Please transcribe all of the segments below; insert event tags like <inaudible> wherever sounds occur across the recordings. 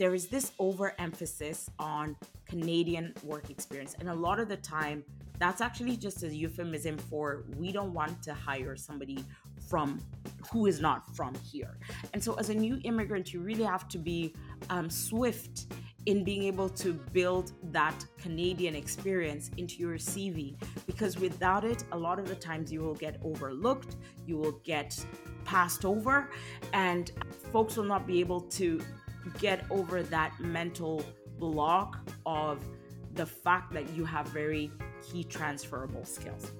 there is this overemphasis on Canadian work experience. And a lot of the time, that's actually just a euphemism for we don't want to hire somebody from who is not from here. And so, as a new immigrant, you really have to be um, swift in being able to build that Canadian experience into your CV because without it, a lot of the times you will get overlooked, you will get passed over, and folks will not be able to get over that mental block of the fact that you have very key transferable skills.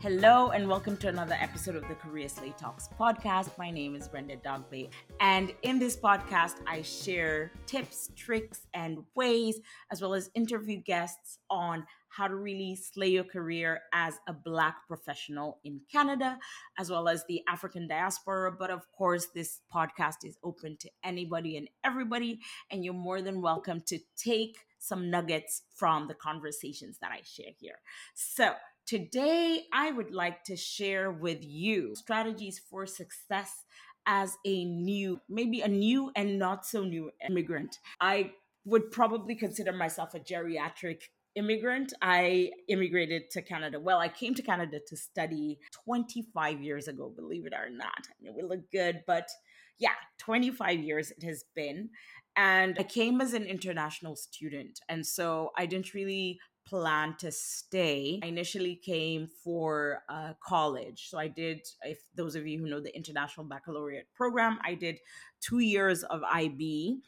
Hello, and welcome to another episode of the Career Slay Talks podcast. My name is Brenda Dogbey, and in this podcast, I share tips, tricks, and ways, as well as interview guests on how to really slay your career as a Black professional in Canada, as well as the African diaspora. But of course, this podcast is open to anybody and everybody, and you're more than welcome to take some nuggets from the conversations that I share here. So, Today, I would like to share with you strategies for success as a new, maybe a new and not so new immigrant. I would probably consider myself a geriatric immigrant. I immigrated to Canada. Well, I came to Canada to study 25 years ago, believe it or not. I mean, we look good, but yeah, 25 years it has been. And I came as an international student. And so I didn't really plan to stay. I initially came for uh, college. So I did, if those of you who know the International Baccalaureate Program, I did two years of IB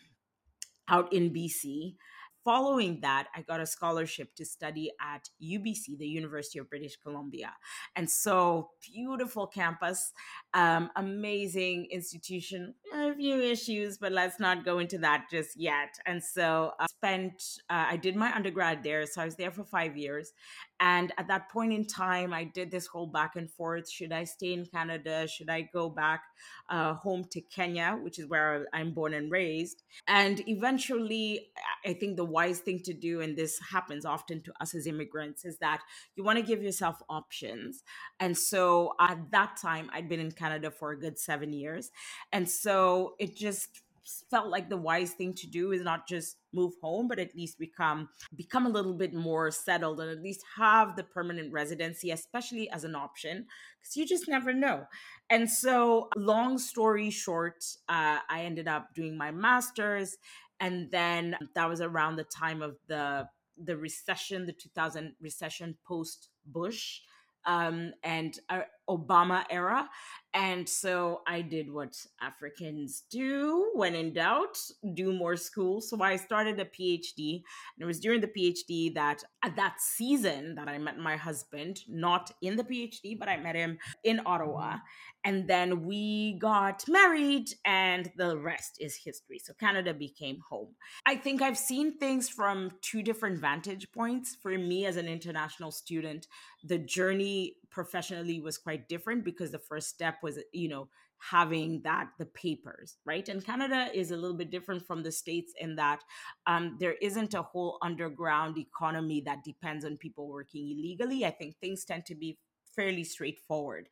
out in BC following that, I got a scholarship to study at UBC, the University of British Columbia. And so, beautiful campus, um, amazing institution, a few issues, but let's not go into that just yet. And so, I spent, uh, I did my undergrad there. So, I was there for five years. And at that point in time, I did this whole back and forth. Should I stay in Canada? Should I go back uh, home to Kenya, which is where I'm born and raised? And eventually, I think the wise thing to do, and this happens often to us as immigrants, is that you want to give yourself options. And so at that time, I'd been in Canada for a good seven years. And so it just felt like the wise thing to do is not just move home but at least become become a little bit more settled and at least have the permanent residency especially as an option because you just never know. And so long story short uh, i ended up doing my masters and then that was around the time of the the recession the 2000 recession post bush um, and uh, Obama era. And so I did what Africans do when in doubt, do more school. So I started a PhD. And it was during the PhD that at that season that I met my husband, not in the PhD, but I met him in Ottawa. Mm-hmm. And then we got married, and the rest is history. So Canada became home. I think I've seen things from two different vantage points. For me, as an international student, the journey professionally was quite different because the first step was you know having that the papers right? And canada is a little bit different from the states in that um, there isn't a whole underground economy that depends on people working illegally. I think things tend to be fairly straightforward.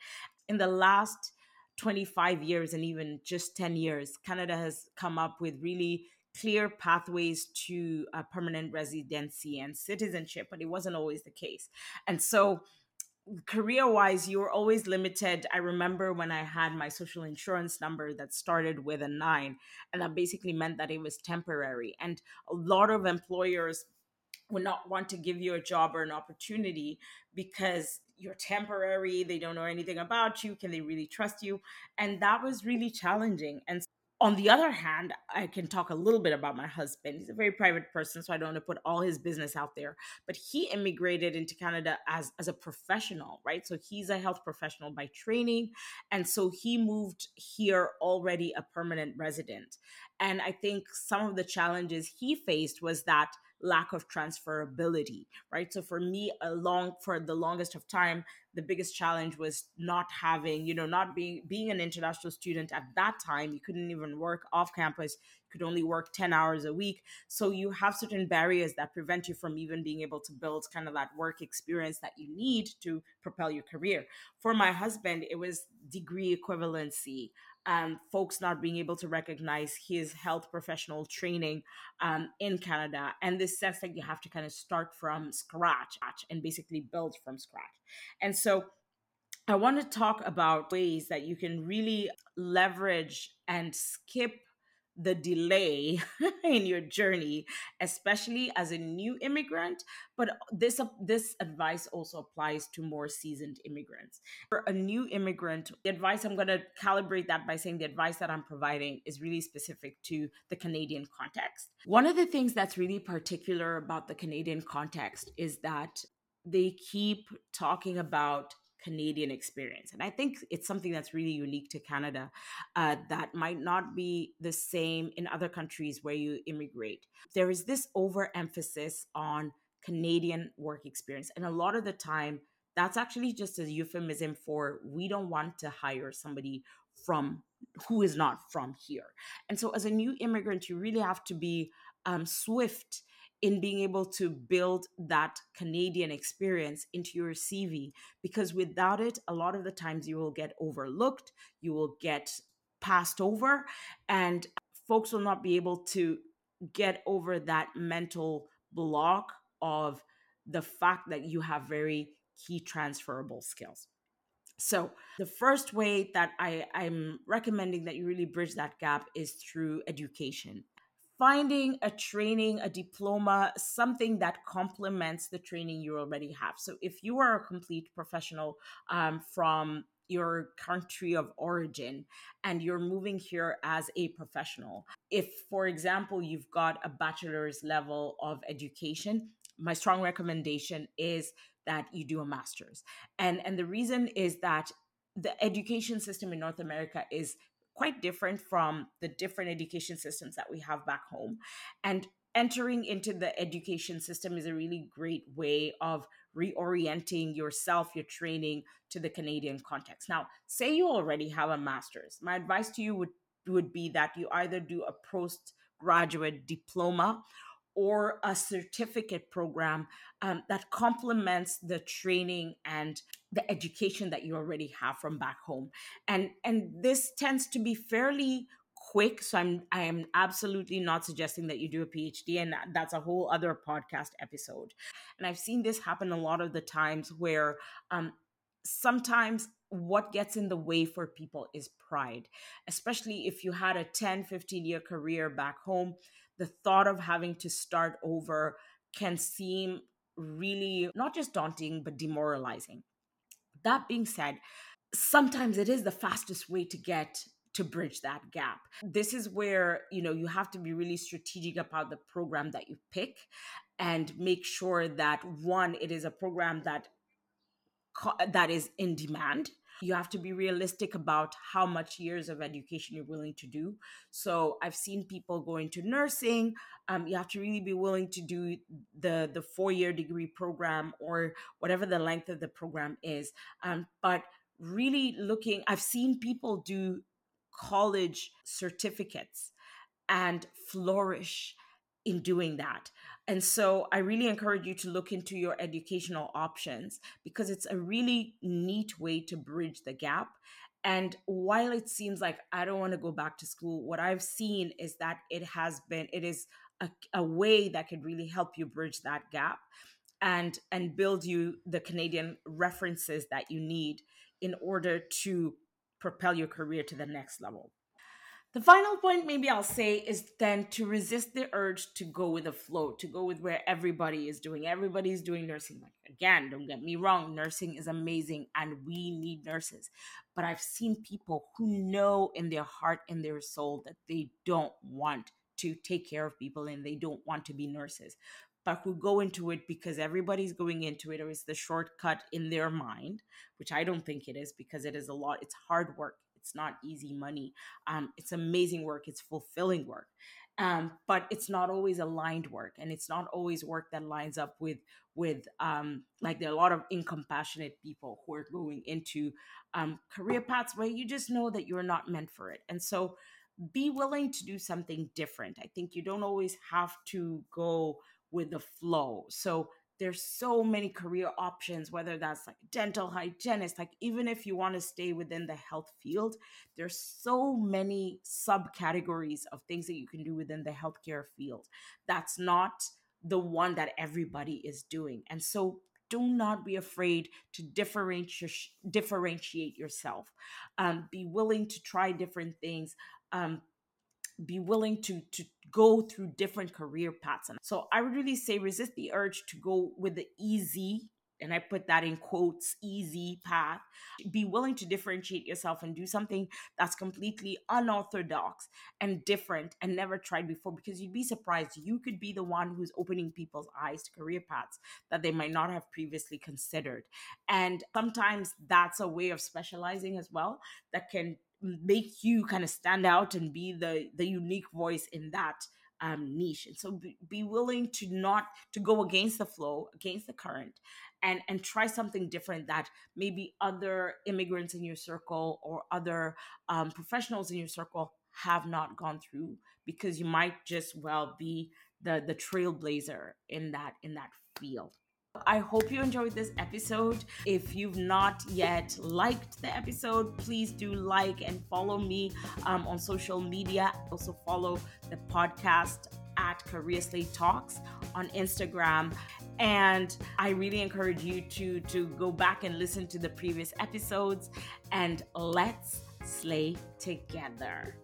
In the last 25 years and even just 10 years canada has come up with really clear pathways to permanent residency and citizenship but it wasn't always the case. And so career wise, you were always limited. I remember when I had my social insurance number that started with a nine, and that basically meant that it was temporary. And a lot of employers would not want to give you a job or an opportunity because you're temporary, they don't know anything about you, can they really trust you? And that was really challenging. And on the other hand, I can talk a little bit about my husband. He's a very private person, so I don't want to put all his business out there. But he immigrated into Canada as, as a professional, right? So he's a health professional by training. And so he moved here already a permanent resident. And I think some of the challenges he faced was that lack of transferability, right? So for me, along for the longest of time, the biggest challenge was not having, you know, not being being an international student at that time. You couldn't even work off campus. You could only work 10 hours a week. So you have certain barriers that prevent you from even being able to build kind of that work experience that you need to propel your career. For my husband, it was degree equivalency um, folks not being able to recognize his health professional training um, in Canada, and this sense that you have to kind of start from scratch and basically build from scratch. And so I want to talk about ways that you can really leverage and skip the delay <laughs> in your journey especially as a new immigrant but this this advice also applies to more seasoned immigrants. For a new immigrant the advice i'm going to calibrate that by saying the advice that i'm providing is really specific to the canadian context. One of the things that's really particular about the canadian context is that they keep talking about Canadian experience. And I think it's something that's really unique to Canada uh, that might not be the same in other countries where you immigrate. There is this overemphasis on Canadian work experience. And a lot of the time, that's actually just a euphemism for we don't want to hire somebody from who is not from here. And so, as a new immigrant, you really have to be um, swift in being able to build that Canadian experience into your CV because without it, a lot of the times you will get overlooked, you will get passed over, and folks will not be able to get over that mental block of the fact that you have very key transferable skills. So, the first way that I, I'm recommending that you really bridge that gap is through education finding a training, a diploma, something that complements the training you already have. So if you are a complete professional um, from your country of origin and you're moving here as a professional, if, for example, you've got a bachelor's level of education, my strong recommendation is that you do a master's. And, and the reason is that the education system in North America is quite different from the different education systems that we have back home. And entering into the education system is a really great way of reorienting yourself, your training to the Canadian context. Now, say you already have a master's. My advice to you would, would be that you either do a postgraduate diploma or a certificate program um, that complements the training and the education that you already have from back home. And and this tends to be fairly quick so i'm i am absolutely not suggesting that you do a phd and that's a whole other podcast episode. And i've seen this happen a lot of the times where um, sometimes what gets in the way for people is pride especially if you had a 10 15 year career back home the thought of having to start over can seem really not just daunting but demoralizing that being said, sometimes it is the fastest way to get to bridge that gap. This is where, you know, you have to be really strategic about the program that you pick and make sure that one it is a program that that is in demand you have to be realistic about how much years of education you're willing to do. So i've seen people go into nursing um, you have to really be willing to do the the four year degree program or whatever the length of the program is. Um, but really looking i've seen people do college certificates and flourish in doing that and so I really encourage you to look into your educational options because it's a really neat way to bridge the gap. And while it seems like I don't want to go back to school, what I've seen is that it has been, it is a, a way that could really help you bridge that gap and and build you the Canadian references that you need in order to propel your career to the next level. The final point, maybe I'll say, is then to resist the urge to go with the flow, to go with where everybody is doing. Everybody's doing nursing. Like, again, don't get me wrong, nursing is amazing and we need nurses. But I've seen people who know in their heart and their soul that they don't want to take care of people and they don't want to be nurses, but who go into it because everybody's going into it or it's the shortcut in their mind, which I don't think it is because it is a lot, it's hard work it's not easy money. Um, it's amazing work. It's fulfilling work. um, but it's not always aligned work and it's not always work that lines up with with um, like there are a lot of incompassionate people who are going into um, career paths where you just know that you're not meant for it and so be willing to do something different i think you don't always have to go with the flow so there's so many career options whether that's like dental hygienist like even if you want to stay within the health field there's so many subcategories of things that you can do within the healthcare field. That's not the one that everybody is doing and so do not be afraid to differentiate differentiate yourself. Um, be willing to try different things. Um, be willing to to go through different career paths. And so i would really say resist the urge to go with the easy and i put that in quotes easy path. Be willing to differentiate yourself and do something that's completely unorthodox and different and never tried before because you'd be surprised. You could be the one who's opening people's eyes to career paths that they might not have previously considered. And sometimes that's a way of specializing as well that can make you kind of stand out and be the the unique voice in that um, niche. And so be, be, willing to not to go against the flow against the current and and try something different that maybe other immigrants in your circle or other um, professionals in your circle have not gone through because you might just well be the the trailblazer in that in that field I hope you enjoyed this episode. If you've not yet liked the episode, please do like and follow me um, on social media. Also, follow the podcast at Career Slay Talks on Instagram. And I really encourage you to, to go back and listen to the previous episodes and let's slay together.